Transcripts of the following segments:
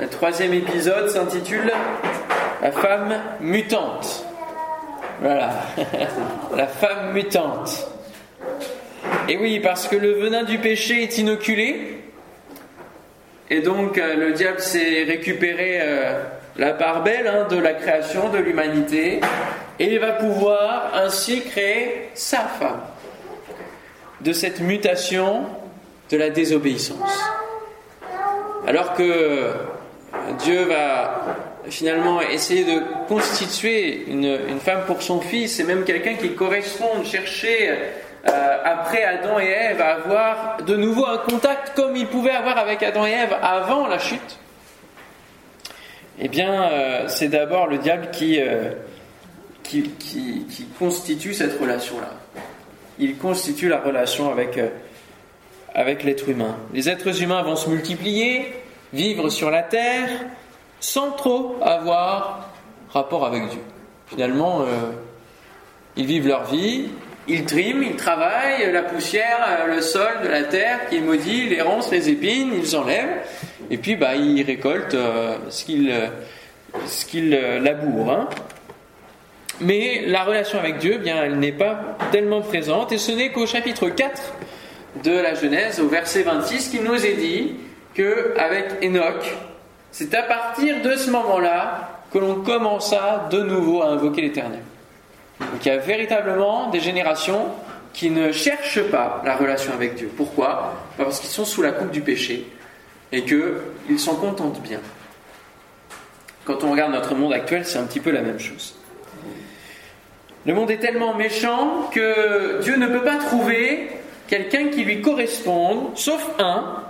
Le troisième épisode s'intitule La femme mutante. Voilà, la femme mutante. Et oui, parce que le venin du péché est inoculé, et donc euh, le diable s'est récupéré euh, la part belle hein, de la création de l'humanité, et il va pouvoir ainsi créer sa femme de cette mutation de la désobéissance. Alors que Dieu va finalement essayer de constituer une, femme pour son fils, et même quelqu'un qui corresponde, chercher euh, après Adam et Ève à avoir de nouveau un contact comme il pouvait avoir avec Adam et Ève avant la chute, eh bien euh, c'est d'abord le diable qui, euh, qui, qui, constitue cette relation-là. Il constitue la relation avec, avec l'être humain. Les êtres humains vont se multiplier, vivre sur la terre, sans trop avoir rapport avec Dieu. Finalement, euh, ils vivent leur vie, ils triment, ils travaillent, la poussière, euh, le sol de la terre qui est maudit, les ronces, les épines, ils enlèvent, et puis bah, ils récoltent euh, ce qu'ils ce labourent. Hein. Mais la relation avec Dieu, eh bien, elle n'est pas tellement présente, et ce n'est qu'au chapitre 4 de la Genèse, au verset 26, qu'il nous est dit que avec Enoch, c'est à partir de ce moment-là que l'on commença de nouveau à invoquer l'Éternel. Donc il y a véritablement des générations qui ne cherchent pas la relation avec Dieu. Pourquoi? Parce qu'ils sont sous la coupe du péché et qu'ils s'en contentent bien. Quand on regarde notre monde actuel, c'est un petit peu la même chose. Le monde est tellement méchant que Dieu ne peut pas trouver quelqu'un qui lui corresponde, sauf un,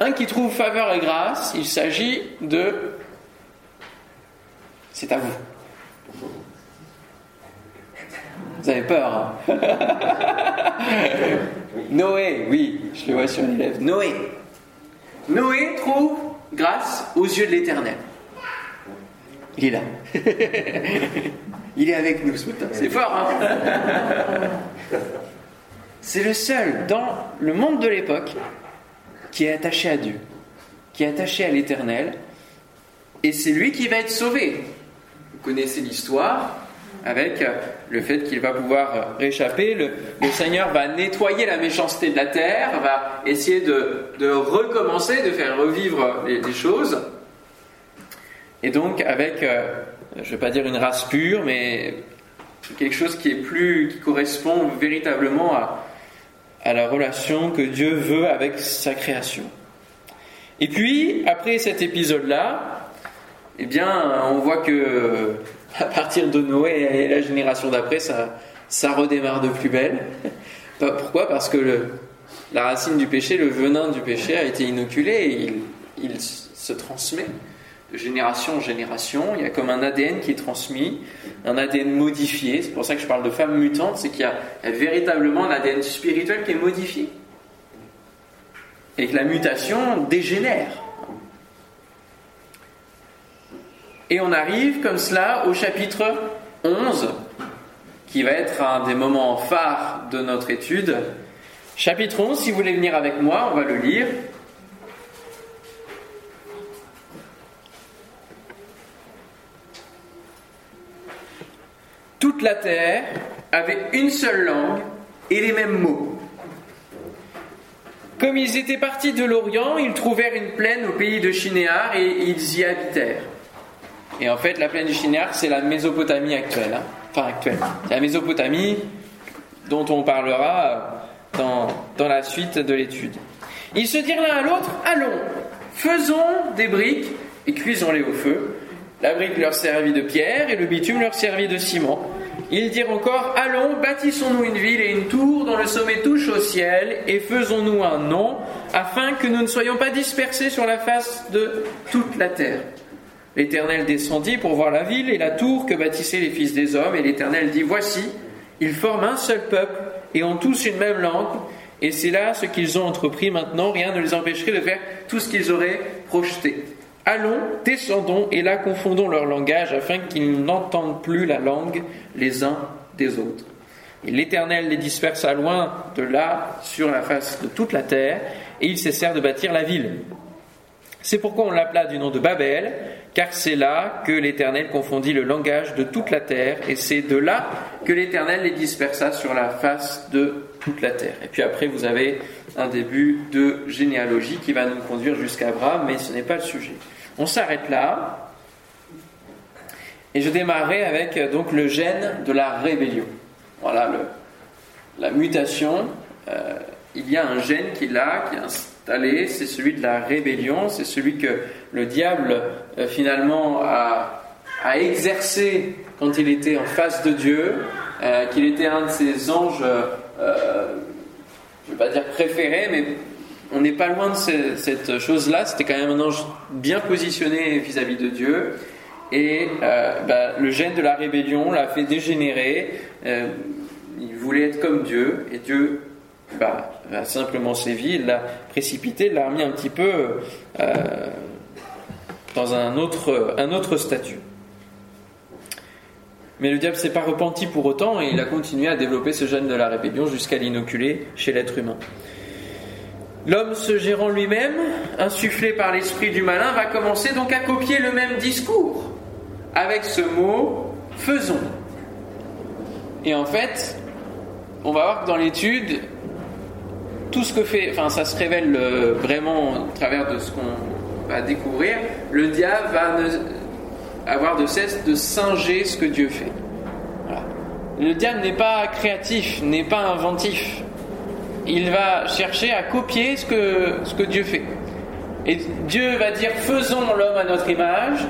un qui trouve faveur et grâce, il s'agit de... C'est à vous. Vous avez peur hein Noé, oui, je le vois sur les lèvres. Noé. Noé trouve grâce aux yeux de l'Éternel. Il est là. Il est avec nous ce matin. C'est fort, hein C'est le seul dans le monde de l'époque qui est attaché à Dieu, qui est attaché à l'Éternel, et c'est lui qui va être sauvé. Vous connaissez l'histoire avec le fait qu'il va pouvoir réchapper, le, Seigneur va nettoyer la méchanceté de la terre, va essayer de, recommencer, de faire revivre les, choses. Et donc avec, euh, je ne vais pas dire une race pure, mais quelque chose qui est plus, qui correspond véritablement à, à la relation que Dieu veut avec sa création. Et puis, après cet épisode-là, eh bien, on voit que à partir de Noé et la génération d'après, ça, ça redémarre de plus belle. Pourquoi Parce que la racine du péché, le venin du péché a été inoculé et il se transmet génération en génération. Il y a comme un ADN qui est transmis, un ADN modifié. C'est pour ça que je parle de femme mutante, c'est qu'il y, a véritablement un ADN spirituel qui est modifié. Et que la mutation dégénère. Et on arrive comme cela au chapitre 11, qui va être un des moments phares de notre étude. Chapitre 11, si vous voulez venir avec moi, on va le lire. Toute la terre avait une seule langue et les mêmes mots. Comme ils étaient partis de l'Orient, ils trouvèrent une plaine au pays de Shinéar et ils y habitèrent. Et en fait, la plaine du Shinéar, c'est la Mésopotamie actuelle. Hein. Enfin, actuelle. C'est la Mésopotamie dont on parlera dans, dans la suite de l'étude. Ils se dirent l'un à l'autre Allons, faisons des briques et cuisons-les au feu. La brique leur servit de pierre et le bitume leur servit de ciment. Ils dirent encore Allons, bâtissons-nous une ville et une tour dont le sommet touche au ciel, et faisons-nous un nom, afin que nous ne soyons pas dispersés sur la face de toute la terre. L'Éternel descendit pour voir la ville et la tour que bâtissaient les fils des hommes, et l'Éternel dit Voici, ils forment un seul peuple et ont tous une même langue, et c'est là ce qu'ils ont entrepris maintenant, rien ne les empêcherait de faire tout ce qu'ils auraient projeté. Allons, descendons, et là confondons leur langage, afin qu'ils n'entendent plus la langue les uns des autres. Et l'Éternel les dispersa loin de là, sur la face de toute la terre, et ils cessèrent de bâtir la ville. C'est pourquoi on l'appela du nom de Babel, car c'est là que l'Éternel confondit le langage de toute la terre, et c'est de là que l'Éternel les dispersa sur la face de toute la terre. Et puis après, vous avez un début de généalogie qui va nous conduire jusqu'à Abraham, mais ce n'est pas le sujet. On s'arrête là, et je démarrerai avec donc le gène de la rébellion. Voilà la mutation. Euh, il y a un gène qui est là, qui est installé, c'est celui de la rébellion, c'est celui que le diable euh, finalement a, exercé quand il était en face de Dieu, euh, qu'il était un de ses anges, je ne vais pas dire préférés, mais on n'est pas loin de cette chose-là, c'était quand même un ange bien positionné vis-à-vis de Dieu. Et bah, le gène de la rébellion l'a fait dégénérer. il voulait être comme Dieu, et Dieu bah, a simplement sévi, il l'a précipité, l'a remis un petit peu euh, dans un autre, un autre statut. Mais le diable s'est pas repenti pour autant et il a continué à développer ce gène de la rébellion jusqu'à l'inoculer chez l'être humain. L'homme se gérant lui-même, insufflé par l'esprit du malin, va commencer donc à copier le même discours avec ce mot faisons. Et en fait, on va voir que dans l'étude, tout ce que fait, enfin ça se révèle euh, vraiment au travers de ce qu'on va découvrir, le diable va avoir de cesse de singer ce que Dieu fait. Le diable n'est pas créatif, n'est pas inventif. Il va chercher à copier ce que, Dieu fait. Et Dieu va dire faisons l'homme à notre image,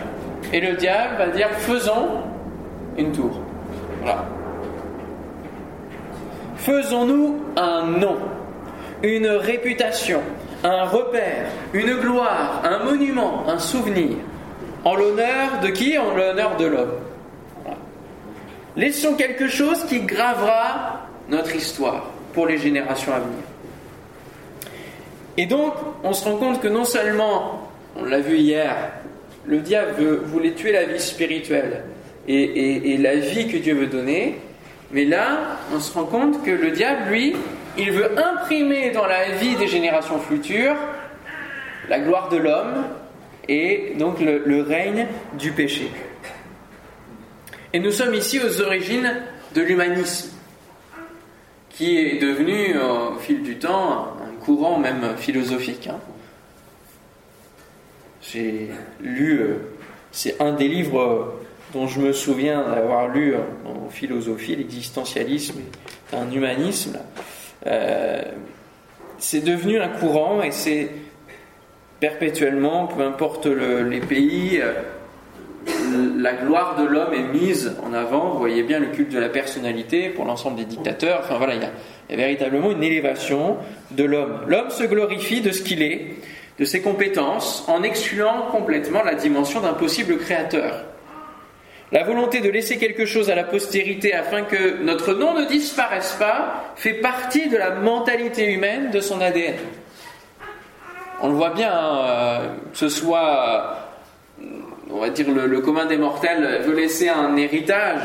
et le diable va dire faisons une tour. Faisons-nous un nom une réputation, un repère, une gloire, un monument, un souvenir. En l'honneur de qui? En l'honneur de l'homme. Laissons quelque chose qui gravera notre histoire pour les générations à venir. Et donc, on se rend compte que non seulement, on l'a vu hier, le diable voulait tuer la vie spirituelle et, la vie que Dieu veut donner, mais là, on se rend compte que le diable, lui, il veut imprimer dans la vie des générations futures la gloire de l'homme et donc le, règne du péché. Et nous sommes ici aux origines de l'humanisme, qui est devenu au fil du temps un courant même philosophique. Hein. J'ai lu, euh, c'est un des livres dont je me souviens d'avoir lu en philosophie, l'existentialisme un humanisme. Euh, c'est devenu un courant et c'est perpétuellement, peu importe les pays, euh, la gloire de l'homme est mise en avant. Vous voyez bien le culte de la personnalité pour l'ensemble des dictateurs. Enfin voilà, il y, a, il y a véritablement une élévation de l'homme. L'homme se glorifie de ce qu'il est, de ses compétences, en excluant complètement la dimension d'un possible créateur. La volonté de laisser quelque chose à la postérité afin que notre nom ne disparaisse pas fait partie de la mentalité humaine, de son ADN. On le voit bien, hein, euh, que ce soit, euh, on va dire, le, commun des mortels veut laisser un héritage,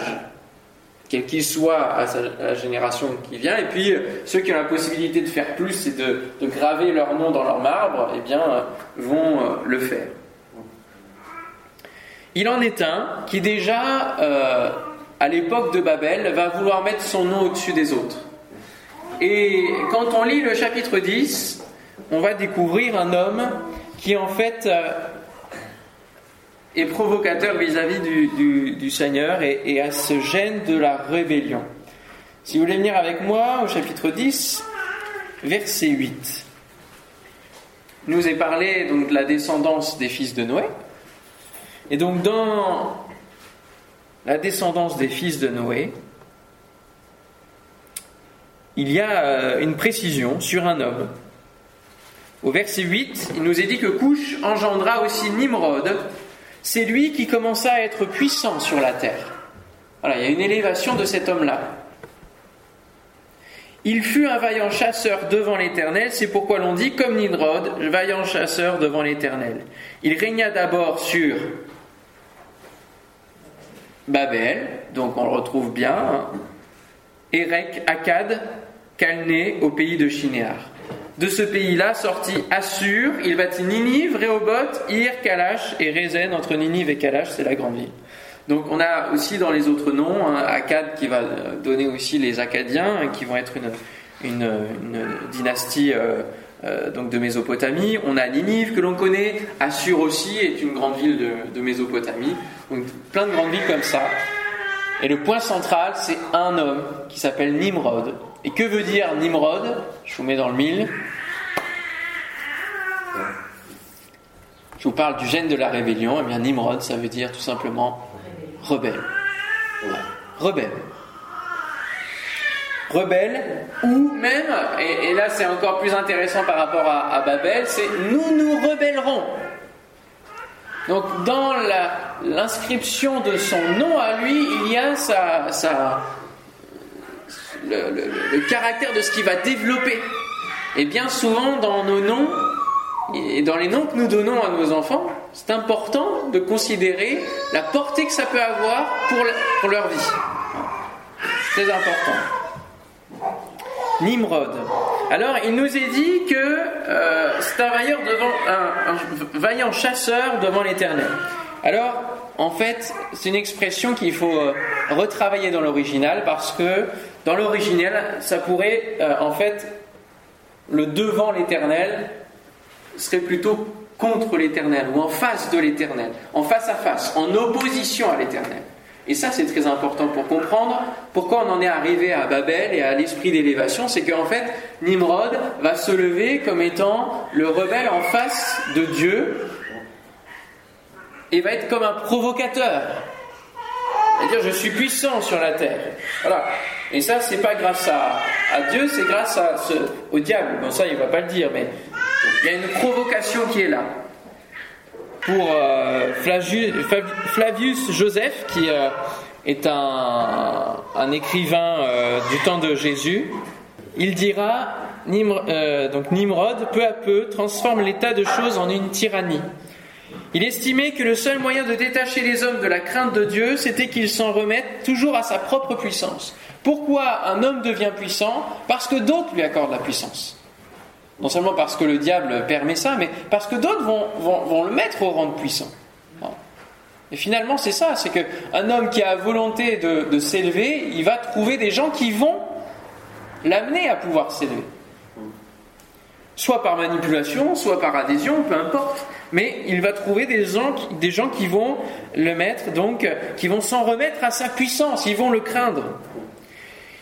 quel qu'il soit, à, la génération qui vient, et puis euh, ceux qui ont la possibilité de faire plus et de, de graver leur nom dans leur marbre, eh bien, vont le faire. Il en est un qui déjà, euh, à l'époque de Babel, va vouloir mettre son nom au-dessus des autres. Et quand on lit le chapitre 10, on va découvrir un homme qui en fait euh, est provocateur vis-à-vis du, Seigneur et, et a ce gène de la rébellion. Si vous voulez venir avec moi au chapitre 10, verset 8. Il nous est parlé donc de la descendance des fils de Noé. Et donc dans la descendance des fils de Noé, il y a euh, une précision sur un homme. Au verset 8, il nous est dit que Couche engendra aussi Nimrod. C'est lui qui commença à être puissant sur la terre. Voilà, il y a une élévation de cet homme-là. Il fut un vaillant chasseur devant l'Éternel, c'est pourquoi l'on dit comme Nimrod, vaillant chasseur devant l'Éternel. Il régna d'abord sur Babel, donc on le retrouve bien, hein. Érec, Akkad, Calné au pays de Shinéar. de ce pays-là sortit Assur, il bâtit Ninive, Rehoboth, Ir, Kalash et Rezen, entre Ninive et Kalash, c'est la grande ville. Donc on a aussi dans les autres noms, hein, Akkad qui va donner aussi les Akkadiens, hein, qui vont être une, dynastie euh, euh, donc de Mésopotamie. On a Ninive que l'on connaît, Assur aussi est une grande ville de, Mésopotamie. Donc plein de grandes villes comme ça. Et le point central, c'est un homme qui s'appelle Nimrod. Et que veut dire Nimrod? Je vous mets dans le mille. Je vous parle du gène de la rébellion. Eh bien Nimrod, ça veut dire tout simplement rebelle. Rebelle. Rebelle, ou même, et, là c'est encore plus intéressant par rapport à, Babel, c'est nous nous rebellerons. Donc dans l'inscription de son nom à lui, il y a sa, le, caractère de ce qu'il va développer. Et bien souvent dans nos noms, et dans les noms que nous donnons à nos enfants, c'est important de considérer la portée que ça peut avoir pour, leur vie. C'est important. Nimrod. Alors, il nous est dit que euh, c'est un vaillant, devant, un, vaillant chasseur devant l'Éternel. Alors, en fait, c'est une expression qu'il faut euh, retravailler dans l'original parce que dans l'original, ça pourrait, euh, en fait, le devant l'Éternel serait plutôt contre l'éternel ou en face de l'éternel, en face à face, en opposition à l'éternel. Et ça, c'est très important pour comprendre pourquoi on en est arrivé à Babel et à l'esprit d'élévation. C'est qu'en fait, Nimrod va se lever comme étant le rebelle en face de Dieu et va être comme un provocateur. C'est-à-dire, je suis puissant sur la terre. Voilà. Et ça, c'est pas grâce à, Dieu, c'est grâce à ce, au diable. Bon, ça, il va pas le dire, mais il y a une provocation qui est là. Pour euh, Flavius Joseph, qui euh, est un, écrivain euh, du temps de Jésus, il dira donc Nimrod, peu à peu, transforme l'état de choses en une tyrannie. Il estimait que le seul moyen de détacher les hommes de la crainte de Dieu, c'était qu'ils s'en remettent toujours à sa propre puissance. Pourquoi un homme devient puissant? Parce que d'autres lui accordent la puissance. Non seulement parce que le diable permet ça, mais parce que d'autres vont, le mettre au rang de puissant. Et finalement, c'est ça, c'est qu'un homme qui a volonté de, s'élever, il va trouver des gens qui vont l'amener à pouvoir s'élever. Soit par manipulation, soit par adhésion, peu importe. Mais il va trouver des gens, des gens qui vont le mettre, donc, qui vont s'en remettre à sa puissance, ils vont le craindre.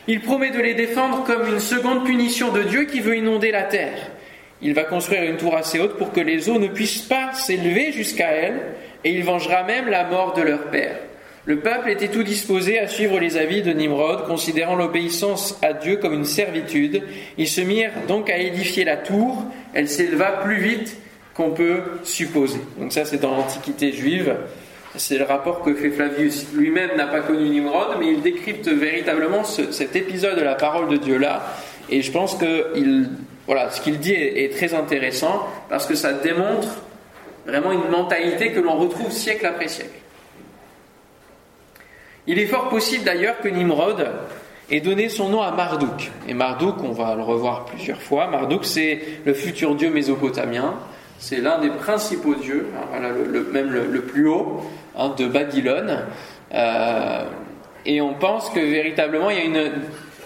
Il promet de les défendre comme une seconde punition de Dieu qui veut inonder la terre. Il va construire une tour assez haute pour que les eaux ne puissent pas s'élever jusqu'à elle, et il vengera même la mort de leur père. Le peuple était tout disposé à suivre les avis de Nimrod, considérant l'obéissance à Dieu comme une servitude. Ils se mirent donc à édifier la tour. Elle s'éleva plus vite qu'on peut supposer. Donc ça, c'est dans l'Antiquité juive. C'est le rapport que fait Flavius. Lui-même n'a pas connu Nimrod, mais il décrypte véritablement cet épisode de la parole de Dieu là. Et je pense que il, voilà, ce qu'il dit est, très intéressant parce que ça démontre vraiment une mentalité que l'on retrouve siècle après siècle. Il est fort possible d'ailleurs que Nimrod ait donné son nom à Marduk. Et Marduk, on va le revoir plusieurs fois. Marduk, c'est le futur dieu mésopotamien. C'est l'un des principaux dieux, hein, même le, plus haut hein, de Babylone. Euh, et on pense que véritablement il y a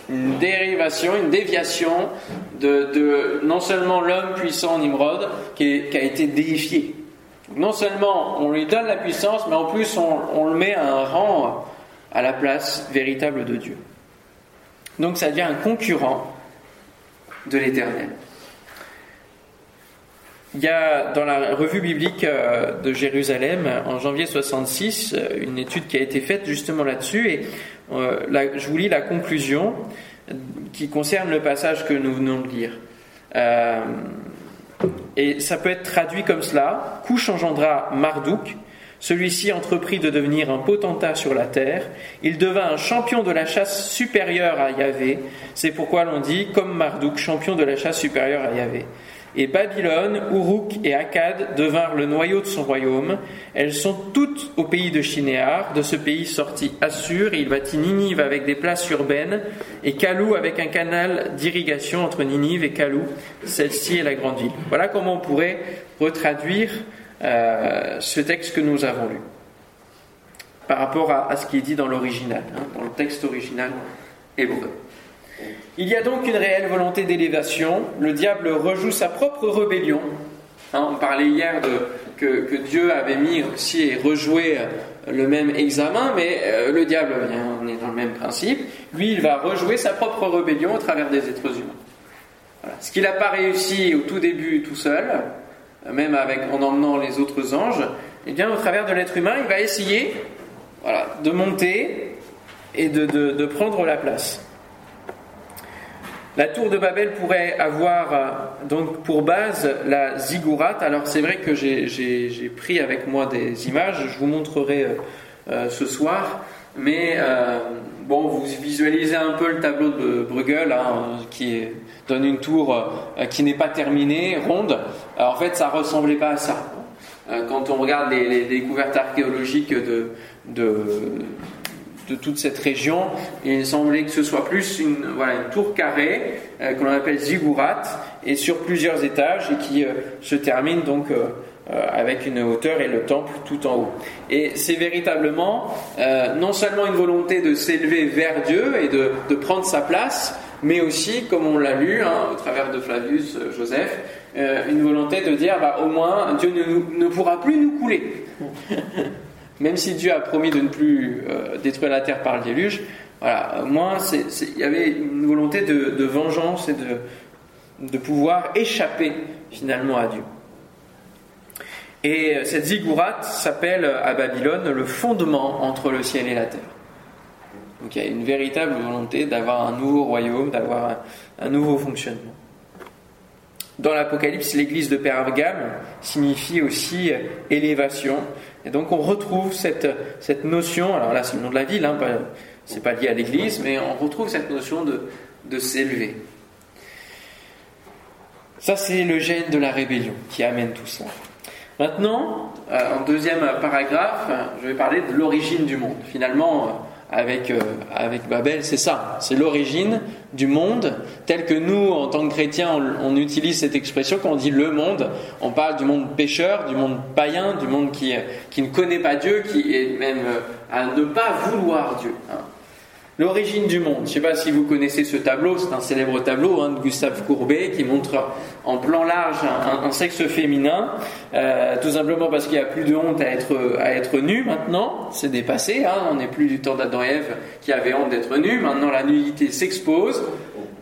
une, dérivation, une déviation de, non seulement l'homme puissant Nimrod qui, a été déifié. Non seulement on lui donne la puissance, mais en plus on, le met à un rang à la place véritable de Dieu. Donc ça devient un concurrent de l'éternel. Il y a dans la revue biblique euh, de Jérusalem, en janvier 66, euh, une étude qui a été faite justement là-dessus, et euh, je vous lis la conclusion qui concerne le passage que nous venons de lire. et ça peut être traduit comme cela Couche engendra Marduk, celui-ci entreprit de devenir un potentat sur la terre. Il devint un champion de la chasse supérieure à Yahvé. C'est pourquoi l'on dit, comme Marduk, champion de la chasse supérieure à Yahvé. Et Babylone, Uruk et Akkad devinrent le noyau de son royaume. Elles sont toutes au pays de Shinéar. De ce pays sortit Assur, et il bâtit Ninive avec des places urbaines, et Kalou avec un canal d'irrigation entre Ninive et Kalou. Celle-ci est la grande ville. Voilà comment on pourrait retraduire euh, ce texte que nous avons lu par rapport à, ce qui est dit dans l'original, hein, dans le texte original hébreu. Il y a donc une réelle volonté d'élévation. Le diable rejoue sa propre rébellion. Hein, on parlait hier que, Dieu avait mis aussi et rejoué le même examen, mais euh, le diable, on est dans le même principe. Lui, il va rejouer sa propre rébellion au travers des êtres humains. Ce qu'il n'a pas réussi au tout début tout seul, même avec, en emmenant les autres anges, eh bien, au travers de l'être humain, il va essayer de monter et de prendre la place. La tour de Babel pourrait avoir euh, donc pour base la ziggourate. Alors c'est vrai que j'ai pris avec moi des images, je vous montrerai euh, euh, ce soir. Mais bon, vous visualisez un peu le tableau de Bruegel hein, qui donne une tour qui n'est pas terminée, ronde. en fait, ça ressemblait pas à ça. quand on regarde les, découvertes archéologiques de de toute cette région. Il semblait que ce soit plus une, voilà, une tour carrée euh, qu'on appelle ziggurat et sur plusieurs étages et qui euh, se termine donc euh, avec une hauteur et le temple tout en haut. Et c'est véritablement non seulement une volonté de s'élever vers Dieu et de, de, prendre sa place, mais aussi, comme on l'a lu hein, au travers de Flavius Joseph, une volonté de dire bah, au moins Dieu ne, ne pourra plus nous couler. Même si Dieu a promis de ne plus euh, détruire la terre par le déluge, voilà, moi, il y avait une volonté de, vengeance et de, de, pouvoir échapper finalement à Dieu. Et euh, cette ziggurat s'appelle à Babylone le fondement entre le ciel et la terre. Donc il y a une véritable volonté d'avoir un nouveau royaume, d'avoir un, nouveau fonctionnement. Dans l'Apocalypse, l'église de Pergame signifie aussi élévation, et donc on retrouve cette, cette notion, alors là c'est le nom de la ville, hein, c'est pas lié à l'église, mais on retrouve cette notion de, de s'élever. Ça c'est le gène de la rébellion qui amène tout ça. Maintenant, euh, en deuxième paragraphe, je vais parler de l'origine du monde. Finalement, avec, euh, avec Babel, c'est ça. C'est l'origine du monde tel que nous, en tant que chrétiens, on, utilise cette expression quand on dit le monde. On parle du monde pécheur, du monde païen, du monde qui, qui ne connaît pas Dieu, qui est même euh, à ne pas vouloir Dieu. Hein. L'origine du monde. Je ne sais pas si vous connaissez ce tableau, c'est un célèbre tableau hein, de Gustave Courbet qui montre en plan large un, sexe féminin, euh, tout simplement parce qu'il n'y a plus de honte à être, à être nu maintenant, c'est dépassé, hein, on n'est plus du temps d'Adam et Ève qui avait honte d'être nu, maintenant la nudité s'expose.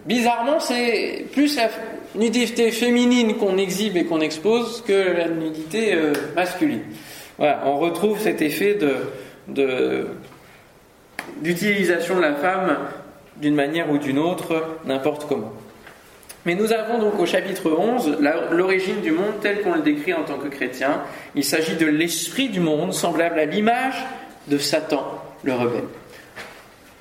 Bizarrement, c'est plus la nudité féminine qu'on exhibe et qu'on expose que la nudité euh, masculine. Voilà, on retrouve cet effet de d'utilisation de la femme d'une manière ou d'une autre, n'importe comment. Mais nous avons donc au chapitre 11 l'origine du monde tel qu'on le décrit en tant que chrétien. Il s'agit de l'esprit du monde semblable à l'image de Satan, le rebelle.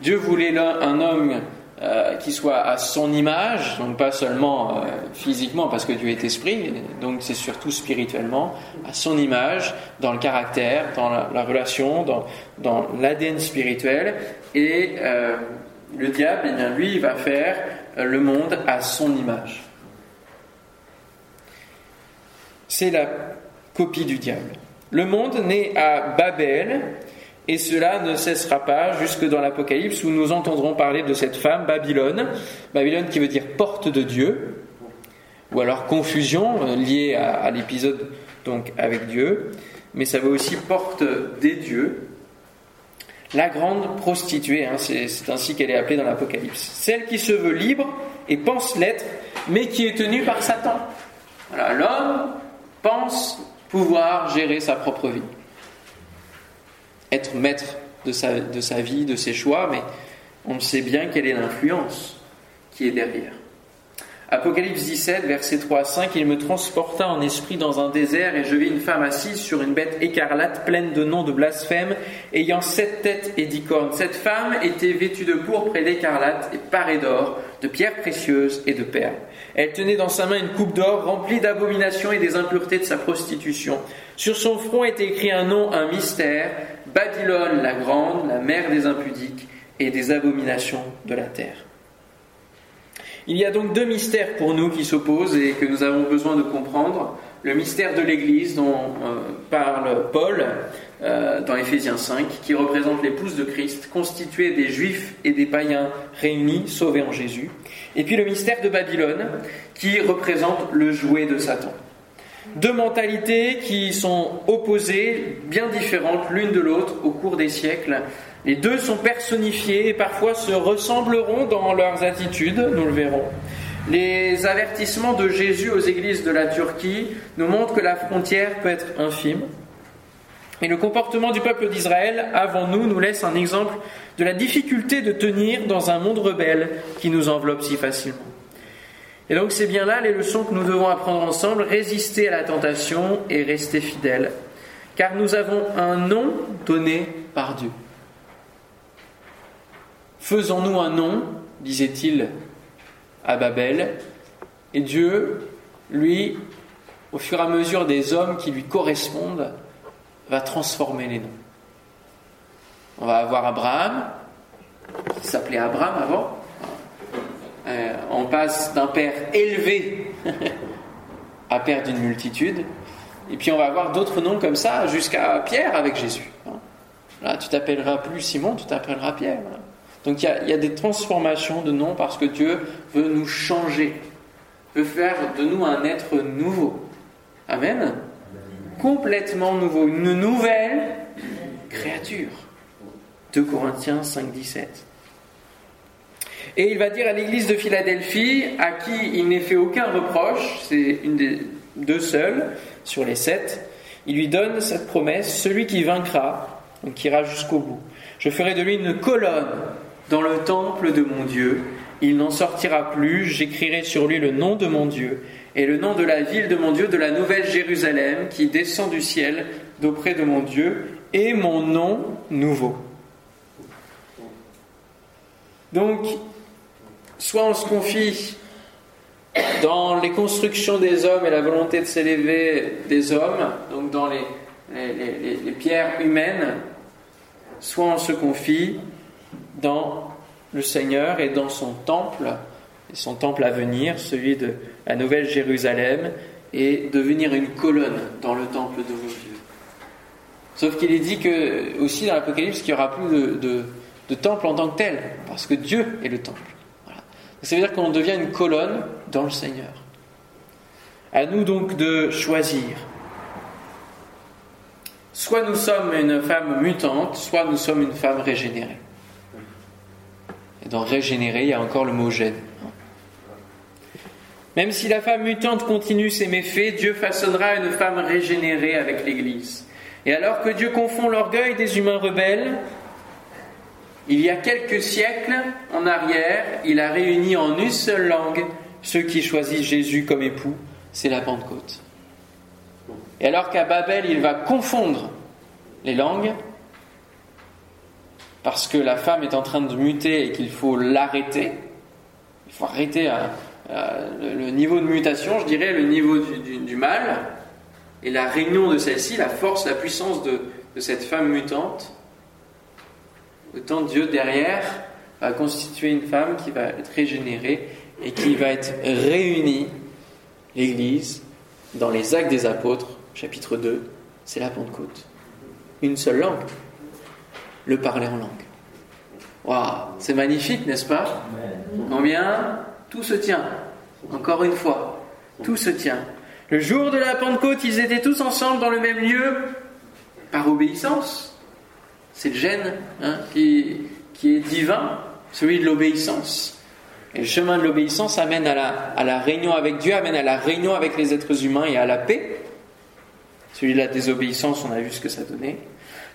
Dieu voulait un homme euh, qui soit à son image, donc pas seulement euh, physiquement parce que Dieu est esprit, donc c'est surtout spirituellement, à son image, dans le caractère, dans la, relation, dans, dans l'ADN spirituel. Et euh, le diable, eh bien, lui, il va faire le monde à son image. C'est la copie du diable. Le monde naît à Babel, et cela ne cessera pas jusque dans l'Apocalypse où nous entendrons parler de cette femme, Babylone. Babylone qui veut dire porte de Dieu, ou alors confusion euh, liée à, l'épisode donc avec Dieu, mais ça veut aussi porte des dieux. La grande prostituée, hein, c'est ainsi qu'elle est appelée dans l'Apocalypse. Celle qui se veut libre et pense l'être, mais qui est tenue par Satan. L'homme pense pouvoir gérer sa propre vie être maître de sa, de sa vie, de ses choix, mais on sait bien quelle est l'influence qui est derrière. Apocalypse 17, verset 3 à 5, il me transporta en esprit dans un désert et je vis une femme assise sur une bête écarlate pleine de noms de blasphème, ayant sept têtes et dix cornes. Cette femme était vêtue de pourpre et d'écarlate et parée d'or, de pierres précieuses et de perles. Elle tenait dans sa main une coupe d'or remplie d'abominations et des impuretés de sa prostitution. Sur son front était écrit un nom, un mystère, Babylone la grande, la mère des impudiques et des abominations de la terre. Il y a donc deux mystères pour nous qui s'opposent et que nous avons besoin de comprendre. Le mystère de l'Église dont euh, parle Paul euh, dans Éphésiens 5, qui représente l'épouse de Christ, constituée des juifs et des païens réunis, sauvés en Jésus. Et puis le mystère de Babylone, qui représente le jouet de Satan. Deux mentalités qui sont opposées, bien différentes l'une de l'autre au cours des siècles, les deux sont personnifiés et parfois se ressembleront dans leurs attitudes, nous le verrons. Les avertissements de Jésus aux églises de la Turquie nous montrent que la frontière peut être infime. Et le comportement du peuple d'Israël avant nous nous laisse un exemple de la difficulté de tenir dans un monde rebelle qui nous enveloppe si facilement. Et donc c'est bien là les leçons que nous devons apprendre ensemble, résister à la tentation et rester fidèles, car nous avons un nom donné par Dieu. Faisons-nous un nom, disait-il à Babel, et Dieu, lui, au fur et à mesure des hommes qui lui correspondent, va transformer les noms. On va avoir Abraham, qui s'appelait Abraham avant. Euh, on passe d'un père élevé à père d'une multitude. Et puis on va avoir d'autres noms comme ça jusqu'à Pierre avec Jésus. Là, tu t'appelleras plus Simon, tu t'appelleras Pierre. Donc il y, a, des transformations de noms parce que Dieu veut nous changer, veut faire de nous un être nouveau. Amen. Complètement nouveau, une nouvelle créature. 2 Corinthiens 5, 17. Et il va dire à l'église de Philadelphie, à qui il n'est fait aucun reproche, c'est une des deux seules sur les sept, il lui donne cette promesse, celui qui vaincra, donc qui ira jusqu'au bout. Je ferai de lui une colonne dans le temple de mon Dieu. Il n'en sortira plus. J'écrirai sur lui le nom de mon Dieu et le nom de la ville de mon Dieu, de la nouvelle Jérusalem qui descend du ciel d'auprès de mon Dieu, et mon nom nouveau. Donc, soit on se confie dans les constructions des hommes et la volonté de s'élever des hommes, donc dans les, pierres humaines, soit on se confie dans le Seigneur et dans son temple, son temple à venir, celui de la Nouvelle Jérusalem, et devenir une colonne dans le temple de vos dieux. Sauf qu'il est dit que, aussi dans l'Apocalypse qu'il n'y aura plus de, temple en tant que tel, parce que Dieu est le temple. Ça veut dire qu'on devient une colonne dans le Seigneur. À nous donc de choisir. Soit nous sommes une femme mutante, soit nous sommes une femme régénérée. Et dans régénérer, il y a encore le mot gêne. Même si la femme mutante continue ses méfaits, Dieu façonnera une femme régénérée avec l'Église. Et alors que Dieu confond l'orgueil des humains rebelles, il y a quelques siècles en arrière, il a réuni en une seule langue ceux qui choisissent Jésus comme époux, c'est la Pentecôte. Et alors qu'à Babel, il va confondre les langues, parce que la femme est en train de muter et qu'il faut l'arrêter. Il faut arrêter le niveau de mutation, je dirais, le niveau du, mal, et la réunion de celle-ci, la force, la puissance de, cette femme mutante. Autant Dieu derrière va constituer une femme qui va être régénérée et qui va être réunie, l'Église, dans les actes des apôtres, chapitre 2, c'est la Pentecôte. Une seule langue le parler en langue. Waouh, c'est magnifique, n'est-ce pas? Combien? Tout se tient. Encore une fois, tout se tient. Le jour de la Pentecôte, ils étaient tous ensemble dans le même lieu par obéissance. C'est le gène hein, qui, est divin, celui de l'obéissance. Et le chemin de l'obéissance amène à la, à la réunion avec Dieu, amène à la réunion avec les êtres humains et à la paix. Celui de la désobéissance, on a vu ce que ça donnait.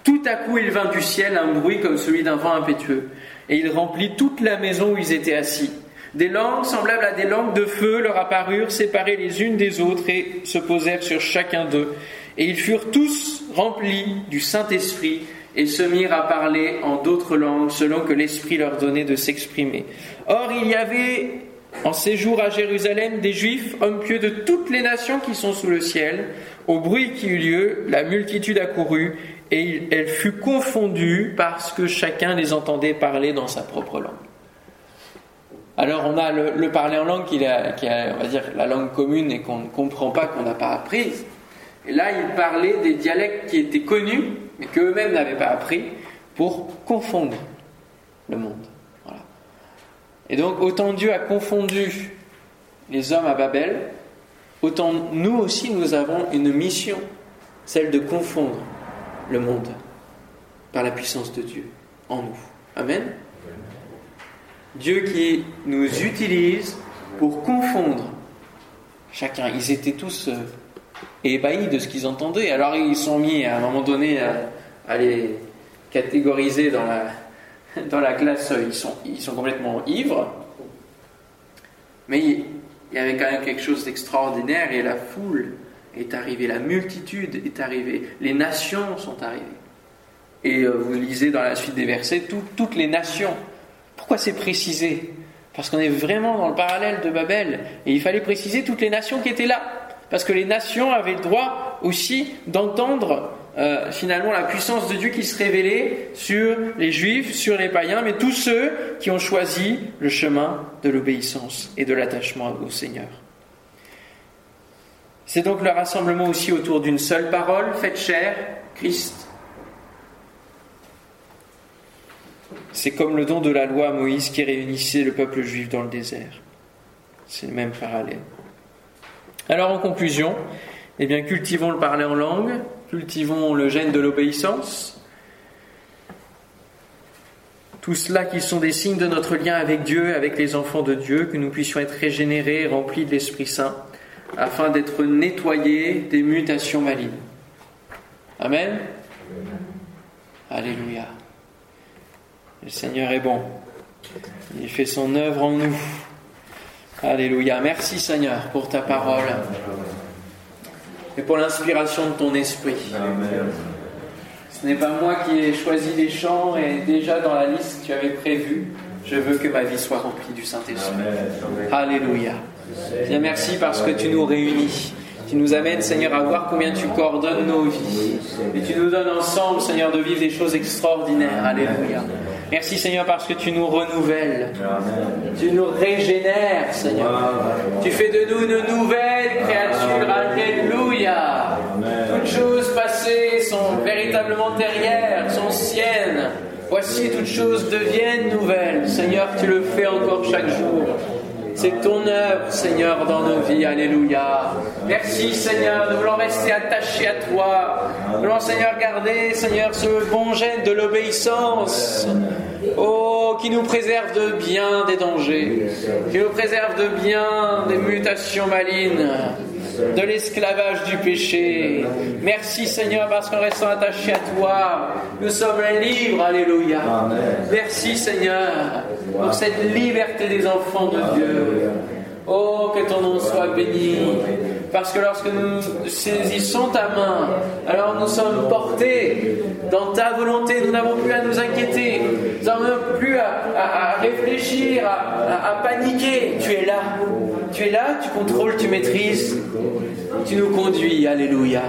Tout à coup, il vint du ciel un bruit comme celui d'un vent impétueux, et il remplit toute la maison où ils étaient assis. Des langues semblables à des langues de feu leur apparurent, séparées les unes des autres, et se posèrent sur chacun d'eux. Et ils furent tous remplis du Saint-Esprit, et se mirent à parler en d'autres langues selon que l'Esprit leur donnait de s'exprimer. Or, il y avait en séjour à Jérusalem des Juifs, hommes pieux de toutes les nations qui sont sous le ciel. Au bruit qui eut lieu, la multitude accourut et elle fut confondue parce que chacun les entendait parler dans sa propre langue. Alors on a le, parler en langue qui dire, la langue commune et qu'on ne comprend pas, qu'on n'a pas apprise. Et là, il parlait des dialectes qui étaient connus, mais qu'eux-mêmes n'avaient pas appris, pour confondre le monde. Et donc, autant Dieu a confondu les hommes à Babel, autant nous aussi, nous avons une mission, celle de confondre le monde par la puissance de Dieu en nous. Amen. Dieu qui nous utilise pour confondre chacun. Ils étaient tous euh, ébahis de ce qu'ils entendaient. Alors ils sont mis à un moment donné à, les catégoriser dans la, dans la classe, ils sont, ils sont complètement ivres. Mais il y avait quand même quelque chose d'extraordinaire et la foule est arrivée, la multitude est arrivée, les nations sont arrivées. Et euh, vous lisez dans la suite des versets toutes les nations. Pourquoi c'est précisé? Parce qu'on est vraiment dans le parallèle de Babel. Et il fallait préciser toutes les nations qui étaient là. Parce que les nations avaient le droit aussi d'entendre euh, finalement la puissance de Dieu qui se révélait sur les juifs, sur les païens, mais tous ceux qui ont choisi le chemin de l'obéissance et de l'attachement au Seigneur. C'est donc le rassemblement aussi autour d'une seule parole, faite chair, Christ. C'est comme le don de la loi à Moïse qui réunissait le peuple juif dans le désert. C'est le même parallèle. Alors en conclusion, eh bien cultivons le parler en langue, cultivons le gène de l'obéissance. Tout cela qui sont des signes de notre lien avec Dieu, avec les enfants de Dieu, que nous puissions être régénérés, remplis de l'Esprit Saint, afin d'être nettoyés des mutations malignes. Amen. Alléluia. Le Seigneur est bon. Il fait son œuvre en nous. Alléluia. Merci Seigneur pour ta parole et pour l'inspiration de ton esprit. Ce n'est pas moi qui ai choisi les chants et déjà dans la liste que tu avais prévue, je veux que ma vie soit remplie du Saint-Esprit. Alléluia. Bien merci parce que tu nous réunis. Tu nous amènes, Seigneur, à voir combien tu coordonnes nos vies. Et tu nous donnes ensemble, Seigneur, de vivre des choses extraordinaires. Alléluia. Merci Seigneur parce que tu nous renouvelles. Tu nous régénères Seigneur. Tu fais de nous une nouvelle créature. Alléluia. Toutes choses passées sont véritablement derrière, sont siennes. Voici toutes choses deviennent nouvelles. Seigneur, tu le fais encore chaque jour. C'est ton œuvre, Seigneur, dans nos vies. Alléluia. Merci, Seigneur. Nous voulons rester attachés à toi. Nous voulons, Seigneur, garder, Seigneur, ce bon gène de l'obéissance. Oh, qui nous préserve de bien des dangers, qui nous préserve de bien des mutations malignes de l'esclavage du péché. Merci Seigneur parce qu'en restant attachés à toi, nous sommes libres. Alléluia. Merci Seigneur pour cette liberté des enfants de Dieu. Oh, que ton nom soit béni. Parce que lorsque nous saisissons ta main, alors nous sommes portés dans ta volonté. Nous n'avons plus à nous inquiéter. Nous n'avons plus à, réfléchir, à paniquer. Tu es là. Tu es là, tu contrôles, tu maîtrises. Tu nous conduis. Alléluia.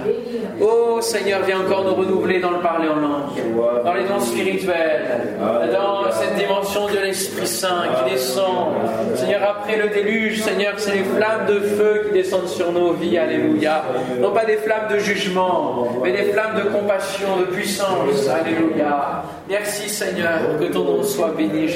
Oh Seigneur, viens encore nous renouveler dans le parler en langue, dans les dons spirituels, dans cette dimension de l'Esprit Saint qui descend. Seigneur, après le déluge, Seigneur, c'est les flammes de feu qui descendent sur nos vies. Alléluia. Non pas des flammes de jugement, mais des flammes de compassion, de puissance. Alléluia. Merci Seigneur, que ton nom soit béni.